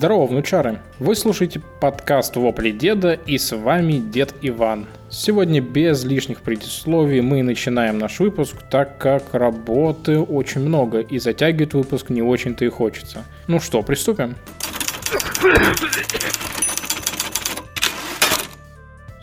Здорово, внучары! Вы слушаете подкаст «Вопли деда» и с вами Дед Иван. Сегодня без лишних предисловий мы начинаем наш выпуск, так как работы очень много и затягивать выпуск не очень-то и хочется. Ну что, приступим?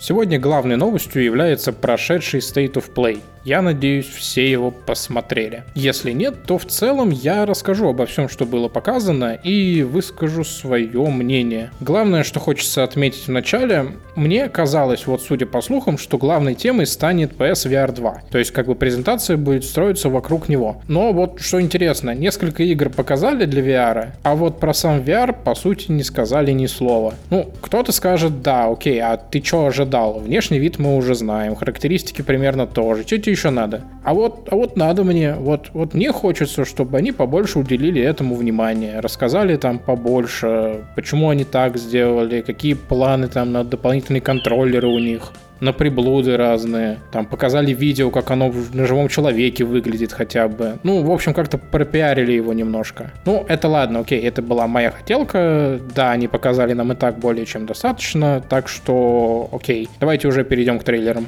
Сегодня главной новостью является прошедший State of Play – я надеюсь, все его посмотрели. Если нет, то в целом я расскажу обо всем, что было показано, и выскажу свое мнение. Главное, что хочется отметить в начале, мне казалось, вот судя по слухам, что главной темой станет PSVR 2. То есть, как бы презентация будет строиться вокруг него. Но вот что интересно, несколько игр показали для VR, а вот про сам VR, по сути, не сказали ни слова. Ну, кто-то скажет, да, окей, а ты что ожидал? Внешний вид мы уже знаем, характеристики примерно тоже. Что тебе еще надо? А вот, а вот надо мне, вот, вот мне хочется, чтобы они побольше уделили этому внимание, рассказали там побольше, почему они так сделали, какие планы там на дополнительные контроллеры у них на приблуды разные. Там показали видео, как оно на живом человеке выглядит хотя бы. Ну, в общем, как-то пропиарили его немножко. Ну, это ладно, окей, это была моя хотелка. Да, они показали нам и так более чем достаточно. Так что, окей, давайте уже перейдем к трейлерам.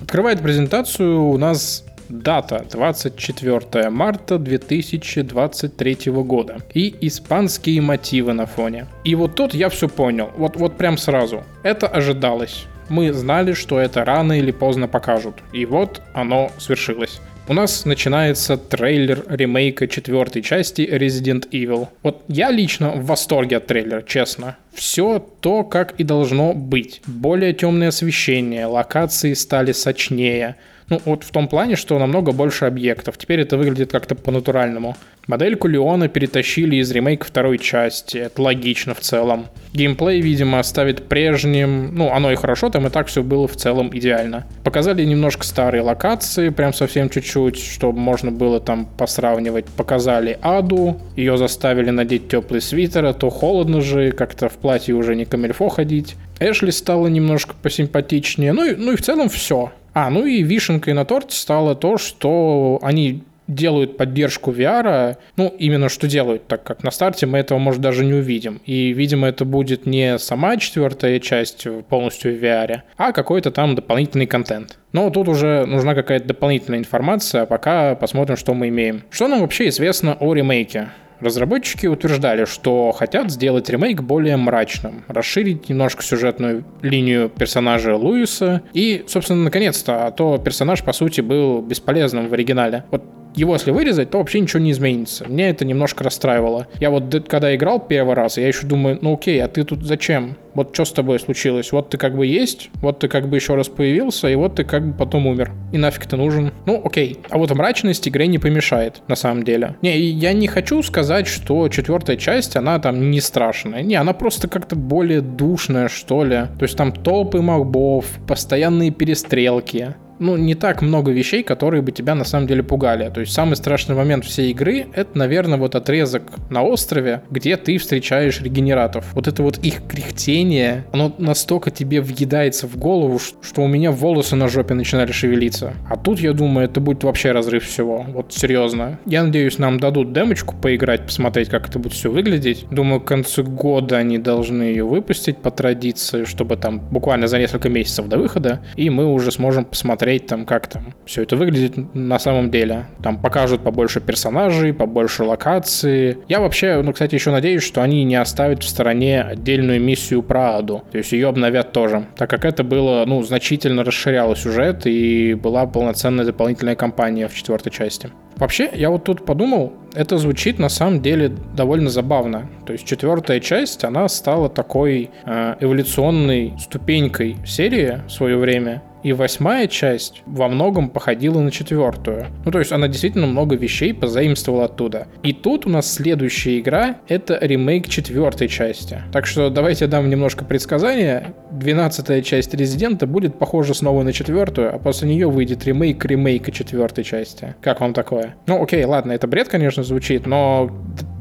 Открывает презентацию у нас Дата 24 марта 2023 года. И испанские мотивы на фоне. И вот тут я все понял. Вот, вот прям сразу. Это ожидалось. Мы знали, что это рано или поздно покажут. И вот оно свершилось. У нас начинается трейлер ремейка четвертой части Resident Evil. Вот я лично в восторге от трейлера, честно. Все то, как и должно быть. Более темное освещение, локации стали сочнее, ну, вот в том плане, что намного больше объектов. Теперь это выглядит как-то по-натуральному. Модельку Леона перетащили из ремейка второй части. Это логично в целом. Геймплей, видимо, оставит прежним. Ну, оно и хорошо, там и так все было в целом идеально. Показали немножко старые локации, прям совсем чуть-чуть, чтобы можно было там посравнивать. Показали Аду, ее заставили надеть теплый свитер, а то холодно же, как-то в платье уже не камельфо ходить. Эшли стало немножко посимпатичнее. Ну и, ну и в целом все. А, ну и вишенкой на торте стало то, что они делают поддержку VR, ну, именно что делают, так как на старте мы этого, может, даже не увидим. И, видимо, это будет не сама четвертая часть полностью в VR, а какой-то там дополнительный контент. Но тут уже нужна какая-то дополнительная информация, а пока посмотрим, что мы имеем. Что нам вообще известно о ремейке? Разработчики утверждали, что хотят сделать ремейк более мрачным, расширить немножко сюжетную линию персонажа Луиса и, собственно, наконец-то, а то персонаж, по сути, был бесполезным в оригинале. Вот его если вырезать, то вообще ничего не изменится. Мне это немножко расстраивало. Я вот когда играл первый раз, я еще думаю, ну окей, а ты тут зачем? Вот что с тобой случилось? Вот ты как бы есть, вот ты как бы еще раз появился, и вот ты как бы потом умер. И нафиг ты нужен? Ну окей. А вот мрачность игре не помешает, на самом деле. Не, я не хочу сказать, что четвертая часть, она там не страшная. Не, она просто как-то более душная, что ли. То есть там толпы мобов, постоянные перестрелки ну, не так много вещей, которые бы тебя на самом деле пугали. То есть самый страшный момент всей игры — это, наверное, вот отрезок на острове, где ты встречаешь регенератов. Вот это вот их кряхтение, оно настолько тебе въедается в голову, что у меня волосы на жопе начинали шевелиться. А тут, я думаю, это будет вообще разрыв всего. Вот серьезно. Я надеюсь, нам дадут демочку поиграть, посмотреть, как это будет все выглядеть. Думаю, к концу года они должны ее выпустить по традиции, чтобы там буквально за несколько месяцев до выхода, и мы уже сможем посмотреть посмотреть там, как там все это выглядит на самом деле. Там покажут побольше персонажей, побольше локаций. Я вообще, ну, кстати, еще надеюсь, что они не оставят в стороне отдельную миссию про Аду. То есть ее обновят тоже. Так как это было, ну, значительно расширяло сюжет и была полноценная дополнительная кампания в четвертой части. Вообще, я вот тут подумал, это звучит на самом деле довольно забавно. То есть четвертая часть, она стала такой э, эволюционной ступенькой серии в свое время. И восьмая часть во многом походила на четвертую. Ну, то есть она действительно много вещей позаимствовала оттуда. И тут у нас следующая игра — это ремейк четвертой части. Так что давайте я дам немножко предсказания. Двенадцатая часть Резидента будет похожа снова на четвертую, а после нее выйдет ремейк ремейка четвертой части. Как вам такое? Ну, окей, ладно, это бред, конечно, звучит, но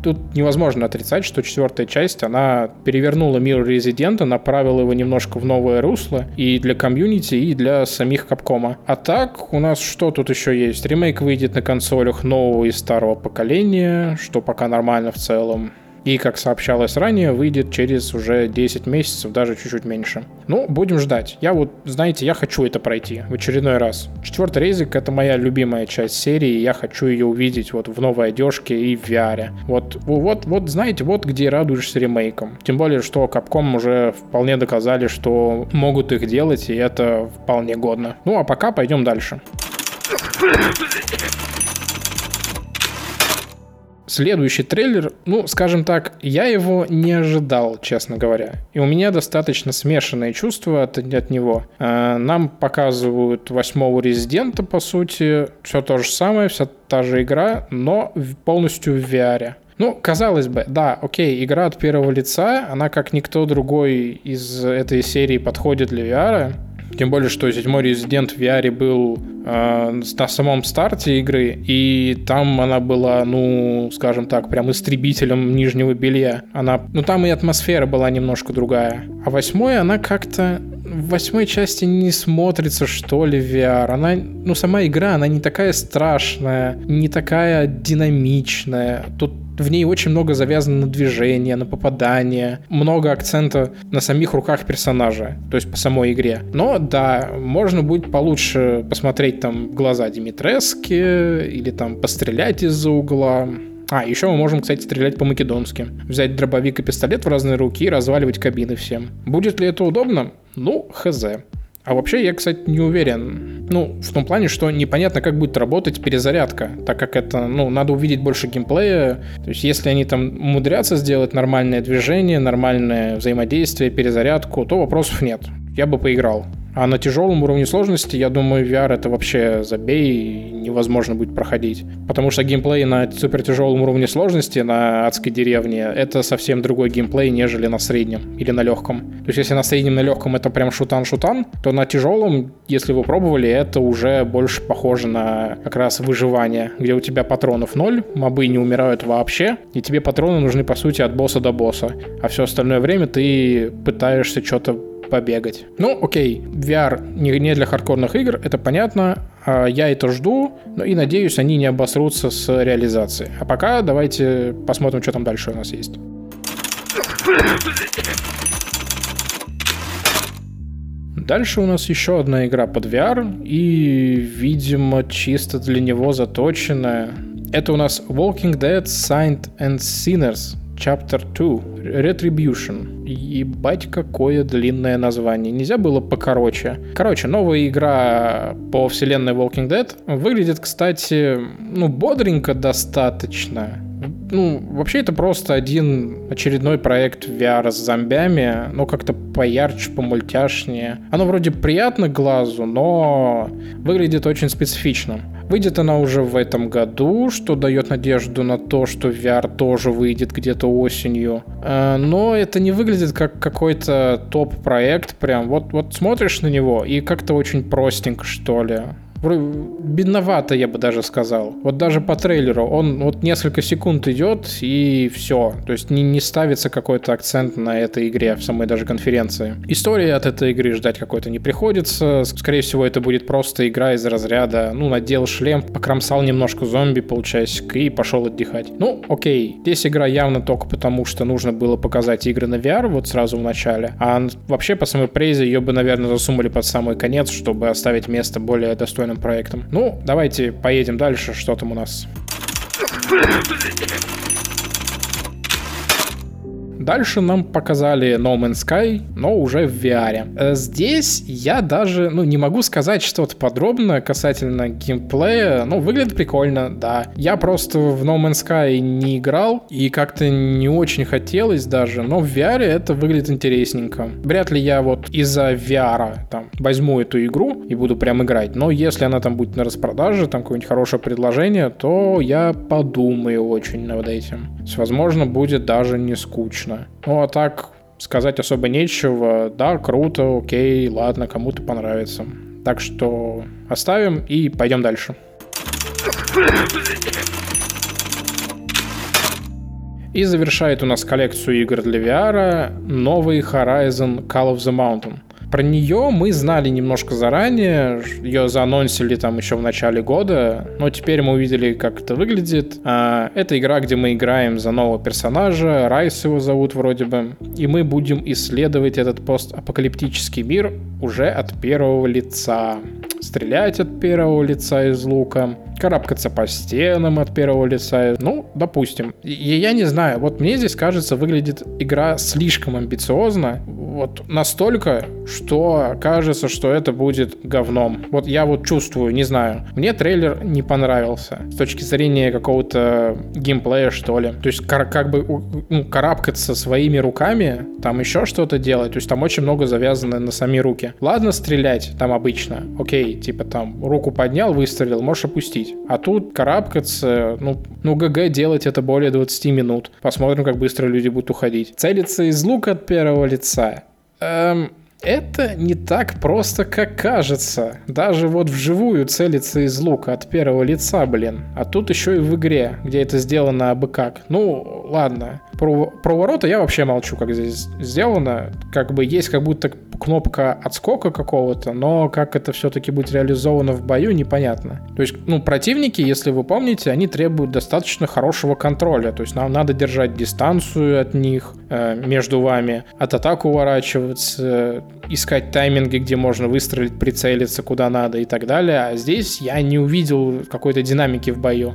тут невозможно отрицать, что четвертая часть, она перевернула мир Резидента, направила его немножко в новое русло и для комьюнити, и для самих Капкома. А так, у нас что тут еще есть? Ремейк выйдет на консолях нового и старого поколения, что пока нормально в целом. И, как сообщалось ранее, выйдет через уже 10 месяцев, даже чуть-чуть меньше. Ну, будем ждать. Я вот, знаете, я хочу это пройти в очередной раз. Четвертый резик — это моя любимая часть серии, и я хочу ее увидеть вот в новой одежке и в VR. Вот, вот, вот, знаете, вот где радуешься ремейком. Тем более, что Capcom уже вполне доказали, что могут их делать, и это вполне годно. Ну, а пока пойдем дальше. Следующий трейлер, ну, скажем так, я его не ожидал, честно говоря. И у меня достаточно смешанные чувства от, от него. А, нам показывают восьмого резидента, по сути. Все то же самое, вся та же игра, но полностью в VR. Ну, казалось бы, да, окей, игра от первого лица, она как никто другой из этой серии подходит для VR. Тем более, что седьмой резидент в VR был э, на самом старте игры, и там она была, ну, скажем так, прям истребителем нижнего белья. Она, ну, там и атмосфера была немножко другая. А восьмой, она как-то в восьмой части не смотрится, что ли, в VR. Она, ну, сама игра, она не такая страшная, не такая динамичная. Тут в ней очень много завязано на движение, на попадание, много акцента на самих руках персонажа, то есть по самой игре. Но да, можно будет получше посмотреть там глаза Димитрески или там пострелять из-за угла. А, еще мы можем, кстати, стрелять по-македонски. Взять дробовик и пистолет в разные руки и разваливать кабины всем. Будет ли это удобно? Ну, хз. А вообще я, кстати, не уверен. Ну, в том плане, что непонятно, как будет работать перезарядка, так как это, ну, надо увидеть больше геймплея. То есть, если они там умудрятся сделать нормальное движение, нормальное взаимодействие, перезарядку, то вопросов нет. Я бы поиграл. А на тяжелом уровне сложности, я думаю, VR это вообще забей, невозможно будет проходить. Потому что геймплей на супер тяжелом уровне сложности на адской деревне это совсем другой геймплей, нежели на среднем или на легком. То есть если на среднем, на легком это прям шутан-шутан, то на тяжелом, если вы пробовали, это уже больше похоже на как раз выживание, где у тебя патронов ноль, мобы не умирают вообще, и тебе патроны нужны по сути от босса до босса. А все остальное время ты пытаешься что-то побегать. Ну, окей, VR не, не для хардкорных игр, это понятно. А я это жду, ну и надеюсь, они не обосрутся с реализацией. А пока давайте посмотрим, что там дальше у нас есть. Дальше у нас еще одна игра под VR, и, видимо, чисто для него заточенная. Это у нас Walking Dead Saint and Sinners Chapter 2 Retribution. Ебать, какое длинное название. Нельзя было покороче. Короче, новая игра по вселенной Walking Dead выглядит, кстати, ну, бодренько достаточно. Ну, вообще это просто один очередной проект VR с зомбями, но как-то поярче, помультяшнее. Оно вроде приятно глазу, но выглядит очень специфично. Выйдет она уже в этом году, что дает надежду на то, что VR тоже выйдет где-то осенью. Э, но это не выглядит как какой-то топ-проект, прям вот, вот смотришь на него и как-то очень простенько, что ли бедновато, я бы даже сказал. Вот даже по трейлеру он вот несколько секунд идет и все. То есть не, не ставится какой-то акцент на этой игре в самой даже конференции. Истории от этой игры ждать какой-то не приходится. Скорее всего, это будет просто игра из разряда, ну, надел шлем, покромсал немножко зомби полчасика и пошел отдыхать. Ну, окей. Здесь игра явно только потому, что нужно было показать игры на VR вот сразу в начале. А вообще, по самой презе, ее бы, наверное, засунули под самый конец, чтобы оставить место более достойным проектом. Ну, давайте поедем дальше, что там у нас. Дальше нам показали No Man's Sky, но уже в VR. Э, здесь я даже, ну, не могу сказать что-то подробное касательно геймплея. Ну, выглядит прикольно, да. Я просто в No Man's Sky не играл и как-то не очень хотелось даже, но в VR это выглядит интересненько. Вряд ли я вот из-за VR там возьму эту игру и буду прям играть, но если она там будет на распродаже, там какое-нибудь хорошее предложение, то я подумаю очень над этим. Возможно, будет даже не скучно конечно. Ну, а так сказать особо нечего. Да, круто, окей, ладно, кому-то понравится. Так что оставим и пойдем дальше. И завершает у нас коллекцию игр для VR новый Horizon Call of the Mountain – Про нее мы знали немножко заранее, ее заанонсили там еще в начале года, но теперь мы увидели, как это выглядит. А, это игра, где мы играем за нового персонажа, Райс его зовут вроде бы, и мы будем исследовать этот постапокалиптический мир уже от первого лица. Стрелять от первого лица из лука, карабкаться по стенам от первого лица. Ну, допустим. И я не знаю, вот мне здесь кажется, выглядит игра слишком амбициозно. Вот настолько, что кажется, что это будет говном. Вот я вот чувствую, не знаю. Мне трейлер не понравился. С точки зрения какого-то геймплея, что ли. То есть кар- как бы ну, карабкаться своими руками, там еще что-то делать. То есть там очень много завязано на сами руки. Ладно стрелять там обычно. Окей, типа там руку поднял, выстрелил, можешь опустить. А тут карабкаться, ну, ну ГГ делать это более 20 минут. Посмотрим, как быстро люди будут уходить. Целиться из лука от первого лица. Эм, это не так просто, как кажется. Даже вот вживую целиться из лука от первого лица, блин. А тут еще и в игре, где это сделано абы как. Ну, ладно. Про, про ворота я вообще молчу, как здесь сделано. Как бы есть как будто кнопка отскока какого-то, но как это все-таки будет реализовано в бою, непонятно. То есть, ну, противники, если вы помните, они требуют достаточно хорошего контроля. То есть нам надо держать дистанцию от них, э, между вами, от атак уворачиваться, искать тайминги, где можно выстрелить, прицелиться куда надо и так далее. А здесь я не увидел какой-то динамики в бою.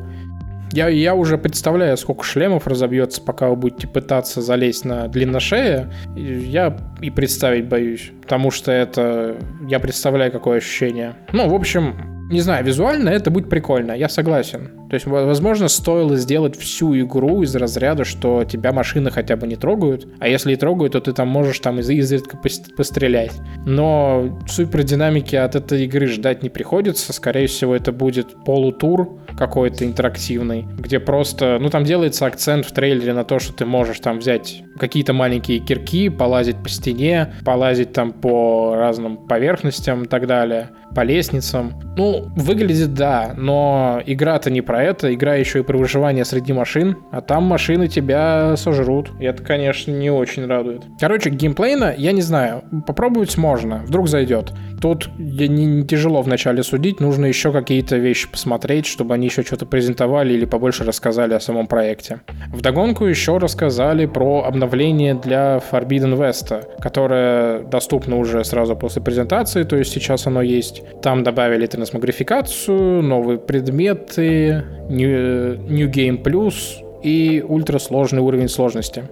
Я, я уже представляю, сколько шлемов разобьется, пока вы будете пытаться залезть на длинношее. Я и представить боюсь, потому что это... Я представляю, какое ощущение. Ну, в общем, не знаю, визуально это будет прикольно, я согласен. То есть, возможно, стоило сделать всю игру из разряда, что тебя машины хотя бы не трогают, а если и трогают, то ты там можешь там из изредка пострелять. Но супер динамики от этой игры ждать не приходится, скорее всего, это будет полутур какой-то интерактивный, где просто, ну там делается акцент в трейлере на то, что ты можешь там взять какие-то маленькие кирки, полазить по стене, полазить там по разным поверхностям и так далее, по лестницам. Ну, выглядит да, но игра-то не про это, игра еще и про выживание среди машин, а там машины тебя сожрут. И это, конечно, не очень радует. Короче, геймплейно, я не знаю, попробовать можно, вдруг зайдет. Тут не, не тяжело вначале судить, нужно еще какие-то вещи посмотреть, чтобы они еще что-то презентовали или побольше рассказали о самом проекте. Вдогонку еще рассказали про обновление для Forbidden West, которое доступно уже сразу после презентации, то есть сейчас оно есть. Там добавили трансмогрификацию, новые предметы, New, New Game Plus и ультрасложный уровень сложности.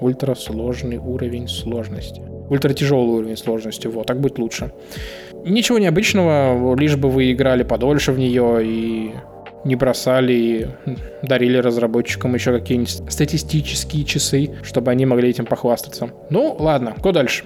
Ультрасложный уровень сложности. Ультратяжелый уровень сложности, вот, так будет лучше. Ничего необычного, лишь бы вы играли подольше в нее и не бросали и дарили разработчикам еще какие-нибудь статистические часы, чтобы они могли этим похвастаться. Ну, ладно, кто дальше?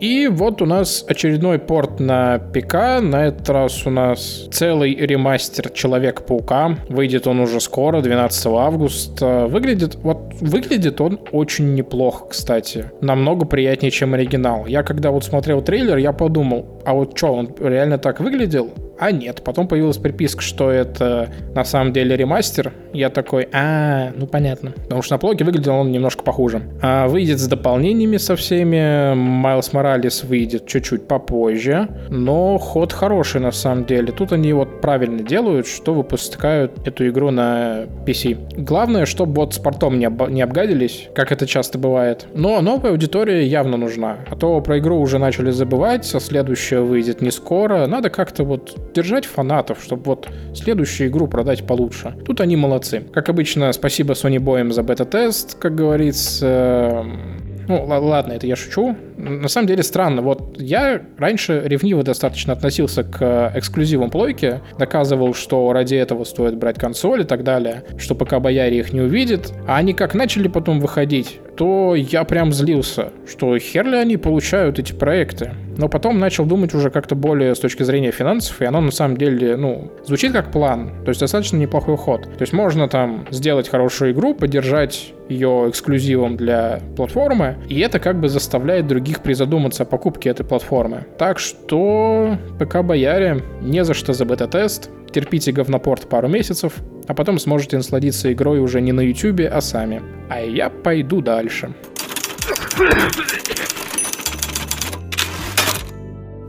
И вот у нас очередной порт на ПК. На этот раз у нас целый ремастер Человек-паука. Выйдет он уже скоро, 12 августа. Выглядит, вот, выглядит он очень неплохо, кстати. Намного приятнее, чем оригинал. Я когда вот смотрел трейлер, я подумал, а вот что, он реально так выглядел? А нет, потом появилась приписка, что это на самом деле ремастер. Я такой, а, ну понятно. Потому что на плоге выглядел он немножко похуже. А выйдет с дополнениями со всеми. Майлз Моралес выйдет чуть-чуть попозже. Но ход хороший на самом деле. Тут они вот правильно делают, что выпускают эту игру на PC. Главное, чтобы вот с портом не, об... не обгадились, как это часто бывает. Но новая аудитория явно нужна. А то про игру уже начали забывать, а следующая выйдет не скоро. Надо как-то вот держать фанатов, чтобы вот следующую игру продать получше. Тут они молодцы. Как обычно, спасибо Sony Boy за бета-тест, как говорится. Ну, ладно, это я шучу. На самом деле странно. Вот я раньше ревниво достаточно относился к эксклюзивам плойки, доказывал, что ради этого стоит брать консоль и так далее, что пока бояре их не увидит. А они как начали потом выходить, то я прям злился, что хер ли они получают эти проекты. Но потом начал думать уже как-то более с точки зрения финансов, и оно на самом деле, ну, звучит как план, то есть достаточно неплохой ход. То есть можно там сделать хорошую игру, поддержать ее эксклюзивом для платформы, и это как бы заставляет других призадуматься о покупке этой платформы. Так что ПК Бояре не за что за бета-тест, потерпите говнопорт пару месяцев, а потом сможете насладиться игрой уже не на ютюбе, а сами. А я пойду дальше.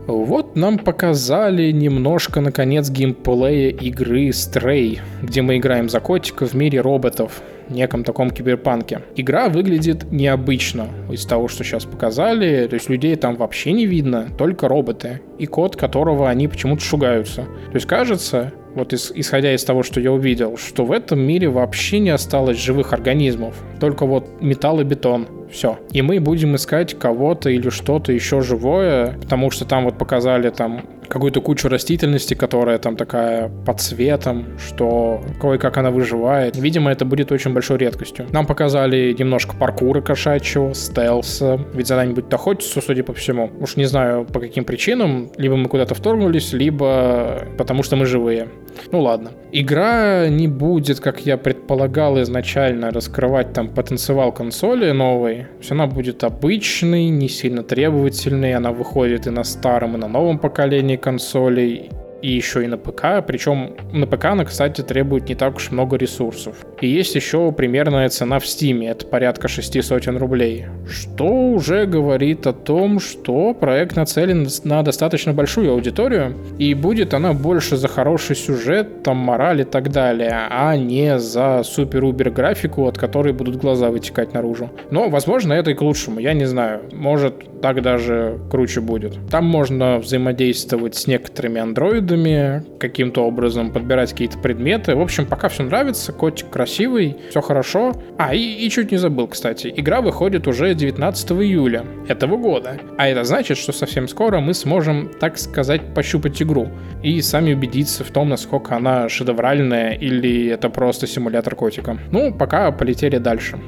Вот нам показали немножко, наконец, геймплея игры Stray, где мы играем за котика в мире роботов, неком таком киберпанке. Игра выглядит необычно из того, что сейчас показали, то есть людей там вообще не видно, только роботы и кот, которого они почему-то шугаются. То есть кажется, вот исходя из того, что я увидел, что в этом мире вообще не осталось живых организмов, только вот металл и бетон. Все. И мы будем искать кого-то или что-то еще живое, потому что там вот показали там какую-то кучу растительности, которая там такая под цветом, что кое-как она выживает. Видимо, это будет очень большой редкостью. Нам показали немножко паркура кошачьего, стелса, ведь задание будет охотиться, судя по всему. Уж не знаю, по каким причинам. Либо мы куда-то вторгнулись, либо потому что мы живые. Ну ладно. Игра не будет, как я предполагал изначально, раскрывать там потенциал консоли новой. Все она будет обычной, не сильно требовательной. Она выходит и на старом, и на новом поколении консолей и еще и на ПК, причем на ПК она, кстати, требует не так уж много ресурсов. И есть еще примерная цена в Стиме, это порядка 6 сотен рублей, что уже говорит о том, что проект нацелен на достаточно большую аудиторию, и будет она больше за хороший сюжет, там, мораль и так далее, а не за супер-убер графику, от которой будут глаза вытекать наружу. Но, возможно, это и к лучшему, я не знаю. Может, так даже круче будет. Там можно взаимодействовать с некоторыми андроидами, каким-то образом подбирать какие-то предметы. В общем, пока все нравится, котик красивый, все хорошо. А, и, и чуть не забыл, кстати, игра выходит уже 19 июля этого года. А это значит, что совсем скоро мы сможем, так сказать, пощупать игру и сами убедиться в том, насколько она шедевральная или это просто симулятор котика. Ну, пока полетели дальше.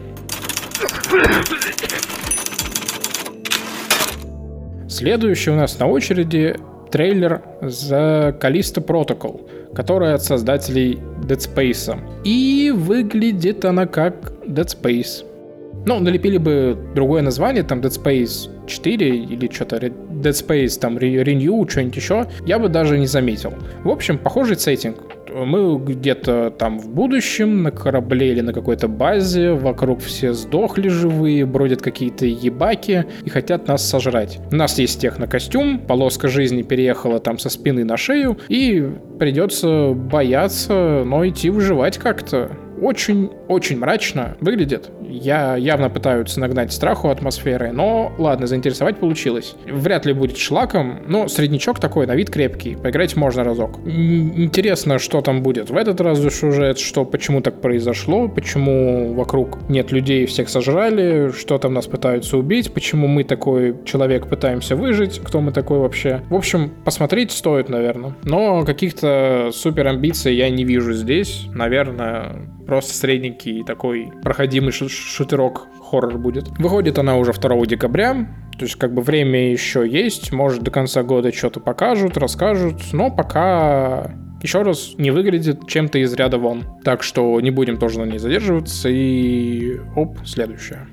Следующий у нас на очереди трейлер за Callisto Protocol, который от создателей Dead Space. И выглядит она как Dead Space. Ну, налепили бы другое название, там Dead Space 4 или что-то Dead Space, там Renew, что-нибудь еще, я бы даже не заметил. В общем, похожий сеттинг мы где-то там в будущем на корабле или на какой-то базе, вокруг все сдохли живые, бродят какие-то ебаки и хотят нас сожрать. У нас есть технокостюм, полоска жизни переехала там со спины на шею, и придется бояться, но идти выживать как-то очень-очень мрачно выглядит. Я явно пытаются нагнать страху атмосферы, но ладно, заинтересовать получилось. Вряд ли будет шлаком, но среднячок такой, на вид крепкий. Поиграть можно разок. Интересно, что там будет в этот раз сюжет, что почему так произошло, почему вокруг нет людей, всех сожрали, что там нас пытаются убить, почему мы такой человек пытаемся выжить, кто мы такой вообще. В общем, посмотреть стоит, наверное. Но каких-то супер амбиций я не вижу здесь. Наверное, просто средненький такой проходимый шутерок хоррор будет. Выходит она уже 2 декабря, то есть как бы время еще есть, может до конца года что-то покажут, расскажут, но пока еще раз не выглядит чем-то из ряда вон. Так что не будем тоже на ней задерживаться и оп, следующее.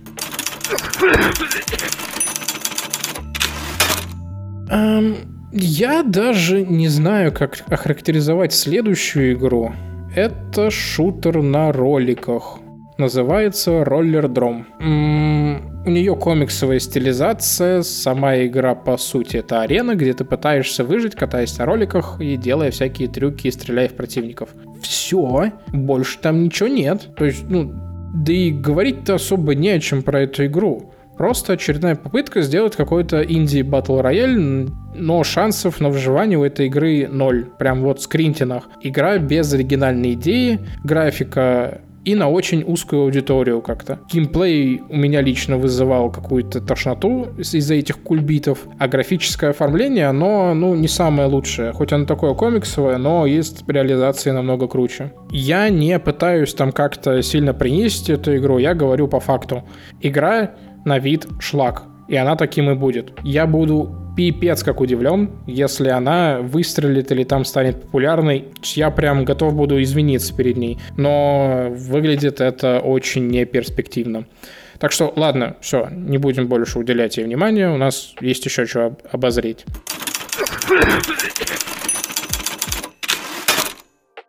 Эм, я даже не знаю, как охарактеризовать следующую игру. Это шутер на роликах. Называется Роллердром. У нее комиксовая стилизация, сама игра по сути это арена, где ты пытаешься выжить, катаясь на роликах и делая всякие трюки и стреляя в противников. Все, больше там ничего нет. То есть, ну, да и говорить-то особо не о чем про эту игру. Просто очередная попытка сделать какой-то инди батл рояль, но шансов на выживание у этой игры ноль. Прям вот скринтинах. Игра без оригинальной идеи, графика и на очень узкую аудиторию как-то. Геймплей у меня лично вызывал какую-то тошноту из-за этих кульбитов, а графическое оформление, оно, ну, не самое лучшее. Хоть оно такое комиксовое, но есть реализации намного круче. Я не пытаюсь там как-то сильно принести эту игру, я говорю по факту. Игра на вид шлак. И она таким и будет. Я буду пипец как удивлен, если она выстрелит или там станет популярной. Я прям готов буду извиниться перед ней. Но выглядит это очень неперспективно. Так что, ладно, все, не будем больше уделять ей внимания. У нас есть еще что обозреть.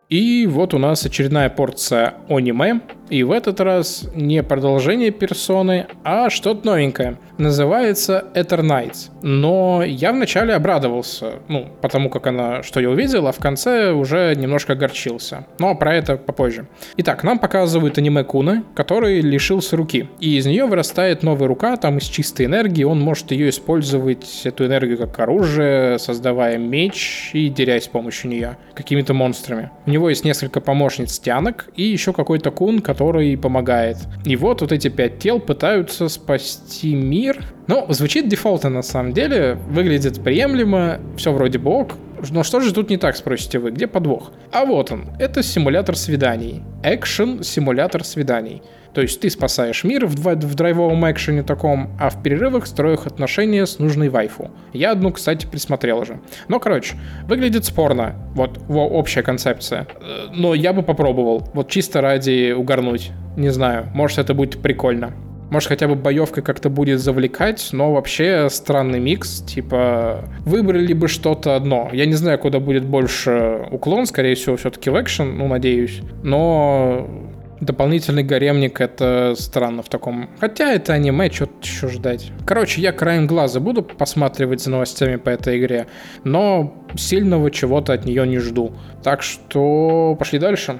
И вот у нас очередная порция аниме, и в этот раз не продолжение персоны, а что-то новенькое. Называется Eternights. Но я вначале обрадовался, ну, потому как она, что я увидел, а в конце уже немножко огорчился. Но про это попозже. Итак, нам показывают аниме Куна, который лишился руки. И из нее вырастает новая рука, там из чистой энергии. Он может ее использовать, эту энергию, как оружие, создавая меч и дерясь с помощью нее какими-то монстрами. У него есть несколько помощниц тянок и еще какой-то кун, который помогает. И вот вот эти пять тел пытаются спасти мир. Ну, звучит дефолтно на самом деле, выглядит приемлемо, все вроде бы. Но что же тут не так, спросите вы, где подвох? А вот он, это симулятор свиданий. Экшен симулятор свиданий. То есть ты спасаешь мир в, в драйвовом экшене таком, а в перерывах строишь отношения с нужной вайфу. Я одну, кстати, присмотрел уже. Но, короче, выглядит спорно. Вот, во, общая концепция. Э, но я бы попробовал. Вот чисто ради угорнуть. Не знаю, может это будет прикольно. Может, хотя бы боевка как-то будет завлекать, но вообще странный микс. Типа, выбрали бы что-то одно. Я не знаю, куда будет больше уклон, скорее всего, все-таки в экшен, ну, надеюсь. Но Дополнительный гаремник это странно в таком. Хотя это аниме, что еще ждать. Короче, я краем глаза буду посматривать за новостями по этой игре, но сильного чего-то от нее не жду. Так что пошли дальше.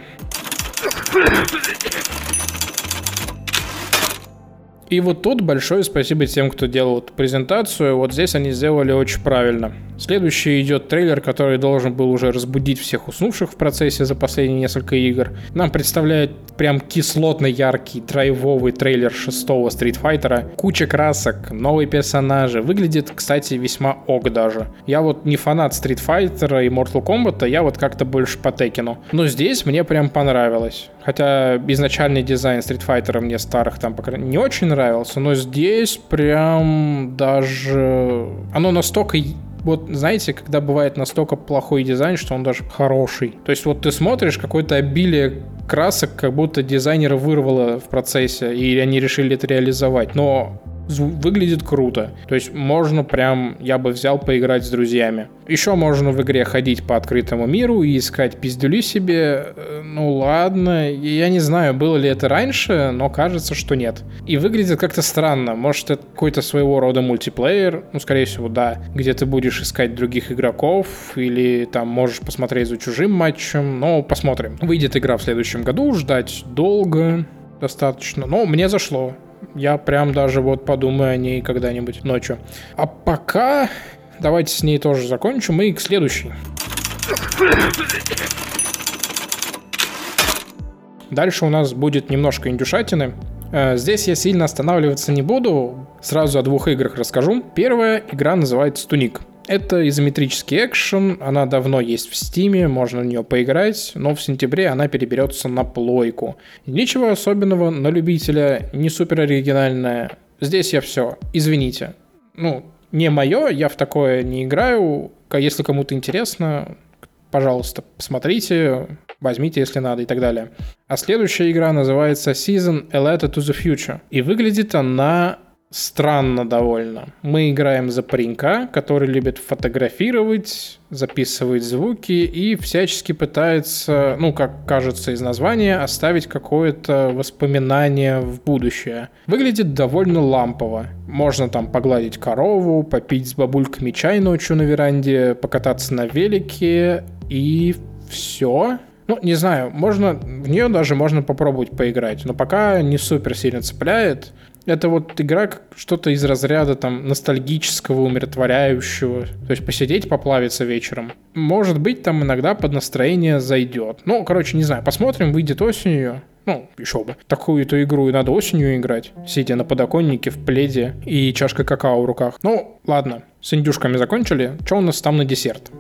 И вот тут большое спасибо тем, кто делал эту презентацию. Вот здесь они сделали очень правильно. Следующий идет трейлер, который должен был уже разбудить всех уснувших в процессе за последние несколько игр. Нам представляет прям кислотно яркий драйвовый трейлер шестого Street Fighter. Куча красок, новые персонажи. Выглядит, кстати, весьма ок даже. Я вот не фанат Street Fighter и Mortal Kombat, я вот как-то больше по Текину. Но здесь мне прям понравилось. Хотя изначальный дизайн Street Fighter мне старых там, по крайней мере, не очень нравился, но здесь прям даже... Оно настолько вот знаете, когда бывает настолько плохой дизайн, что он даже хороший. То есть вот ты смотришь какое-то обилие красок, как будто дизайнера вырвало в процессе, и они решили это реализовать. Но выглядит круто. То есть можно прям, я бы взял поиграть с друзьями. Еще можно в игре ходить по открытому миру и искать пиздюли себе. Э, ну ладно, я не знаю, было ли это раньше, но кажется, что нет. И выглядит как-то странно. Может, это какой-то своего рода мультиплеер, ну, скорее всего, да, где ты будешь искать других игроков или там можешь посмотреть за чужим матчем, но посмотрим. Выйдет игра в следующем году, ждать долго достаточно, но мне зашло. Я прям даже вот подумаю о ней когда-нибудь ночью. А пока давайте с ней тоже закончим и к следующей. Дальше у нас будет немножко индюшатины. Э, здесь я сильно останавливаться не буду, сразу о двух играх расскажу. Первая игра называется Туник. Это изометрический экшен, она давно есть в стиме, можно в нее поиграть, но в сентябре она переберется на плойку. Ничего особенного на любителя, не супер оригинальная. Здесь я все, извините. Ну, не мое, я в такое не играю. Если кому-то интересно, пожалуйста, посмотрите, возьмите, если надо и так далее. А следующая игра называется Season A Letter to the Future. И выглядит она странно довольно. Мы играем за паренька, который любит фотографировать, записывать звуки и всячески пытается, ну, как кажется из названия, оставить какое-то воспоминание в будущее. Выглядит довольно лампово. Можно там погладить корову, попить с бабульками чай ночью на веранде, покататься на велике и все. Ну, не знаю, можно, в нее даже можно попробовать поиграть, но пока не супер сильно цепляет это вот игра что-то из разряда там ностальгического, умиротворяющего. То есть посидеть, поплавиться вечером. Может быть, там иногда под настроение зайдет. Ну, короче, не знаю, посмотрим, выйдет осенью. Ну, еще бы. Такую-то игру и надо осенью играть, сидя на подоконнике в пледе и чашкой какао в руках. Ну, ладно, с индюшками закончили. Что у нас там на десерт?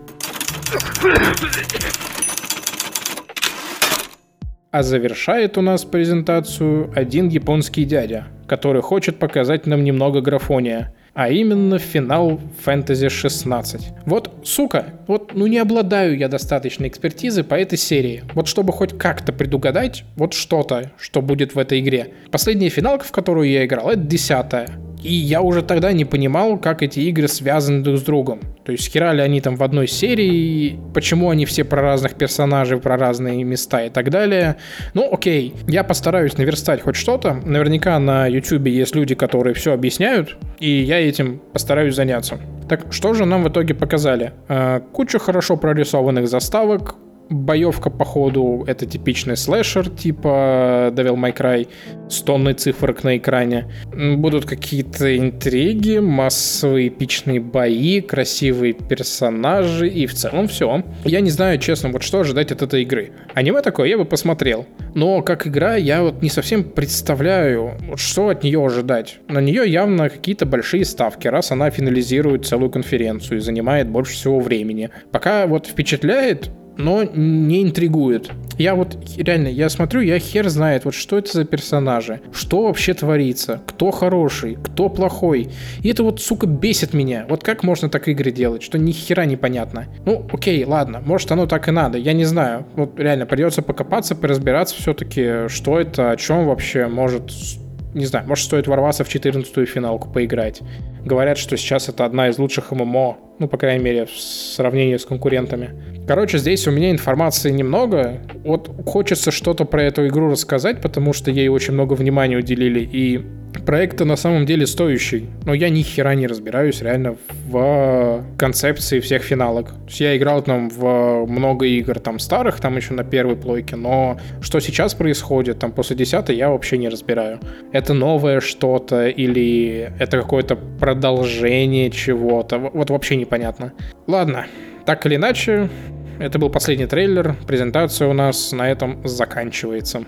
А завершает у нас презентацию один японский дядя, который хочет показать нам немного графония, а именно финал Fantasy 16. Вот, сука, вот ну не обладаю я достаточной экспертизы по этой серии, вот чтобы хоть как-то предугадать вот что-то, что будет в этой игре. Последняя финалка, в которую я играл, это десятая. И я уже тогда не понимал, как эти игры связаны друг с другом. То есть хера ли они там в одной серии, почему они все про разных персонажей, про разные места и так далее. Ну, окей, я постараюсь наверстать хоть что-то. Наверняка на YouTube есть люди, которые все объясняют, и я этим постараюсь заняться. Так что же нам в итоге показали? А, куча хорошо прорисованных заставок, боевка, походу, это типичный слэшер, типа Devil May Cry, с тонной цифрок на экране. Будут какие-то интриги, массовые эпичные бои, красивые персонажи, и в целом все. Я не знаю, честно, вот что ожидать от этой игры. Аниме такое я бы посмотрел. Но как игра я вот не совсем представляю, что от нее ожидать. На нее явно какие-то большие ставки, раз она финализирует целую конференцию и занимает больше всего времени. Пока вот впечатляет, но не интригует. Я вот реально, я смотрю, я хер знает, вот что это за персонажи, что вообще творится, кто хороший, кто плохой. И это вот, сука, бесит меня. Вот как можно так игры делать, что ни хера непонятно. Ну, окей, ладно, может оно так и надо, я не знаю. Вот реально, придется покопаться, поразбираться все-таки, что это, о чем вообще может не знаю, может стоит ворваться в 14-ю финалку поиграть. Говорят, что сейчас это одна из лучших ММО, ну, по крайней мере, в сравнении с конкурентами. Короче, здесь у меня информации немного. Вот хочется что-то про эту игру рассказать, потому что ей очень много внимания уделили, и проект на самом деле стоящий. Но я ни хера не разбираюсь реально в концепции всех финалок. То есть я играл там в много игр там старых, там еще на первой плойке, но что сейчас происходит там после 10 я вообще не разбираю. Это новое что-то или это какое-то продолжение чего-то. Вот вообще непонятно. Ладно, так или иначе, это был последний трейлер. Презентация у нас на этом заканчивается.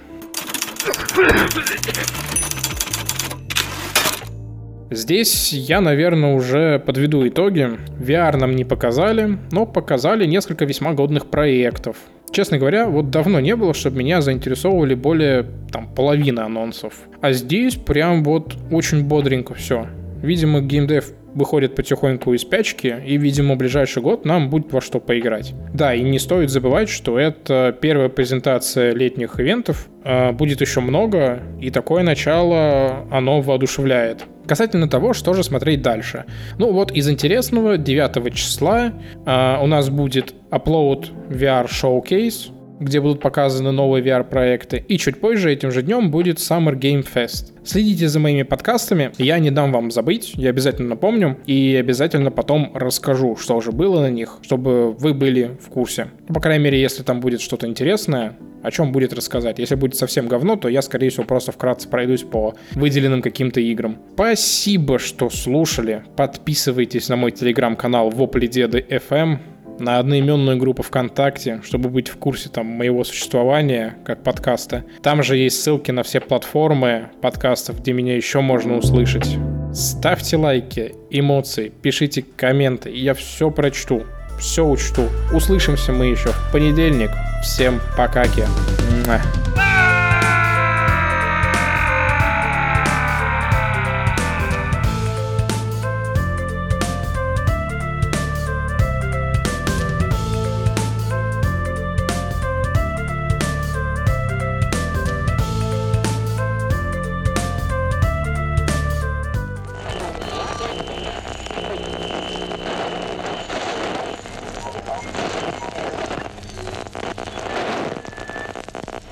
Здесь я, наверное, уже подведу итоги. VR нам не показали, но показали несколько весьма годных проектов. Честно говоря, вот давно не было, чтобы меня заинтересовывали более там половины анонсов. А здесь прям вот очень бодренько все. Видимо, геймдев выходит потихоньку из пячки, и, видимо, в ближайший год нам будет во что поиграть. Да, и не стоит забывать, что это первая презентация летних ивентов, а, будет еще много, и такое начало, оно воодушевляет. Касательно того, что же смотреть дальше. Ну вот из интересного, 9 числа э, у нас будет Upload VR Showcase, где будут показаны новые VR-проекты. И чуть позже, этим же днем, будет Summer Game Fest. Следите за моими подкастами, я не дам вам забыть, я обязательно напомню и обязательно потом расскажу, что уже было на них, чтобы вы были в курсе. Ну, по крайней мере, если там будет что-то интересное, о чем будет рассказать. Если будет совсем говно, то я, скорее всего, просто вкратце пройдусь по выделенным каким-то играм. Спасибо, что слушали. Подписывайтесь на мой телеграм-канал Вопли Деды FM на одноименную группу ВКонтакте, чтобы быть в курсе там моего существования как подкаста. Там же есть ссылки на все платформы подкастов, где меня еще можно услышать. Ставьте лайки, эмоции, пишите комменты, я все прочту, все учту. Услышимся мы еще в понедельник. Всем пока. -ки.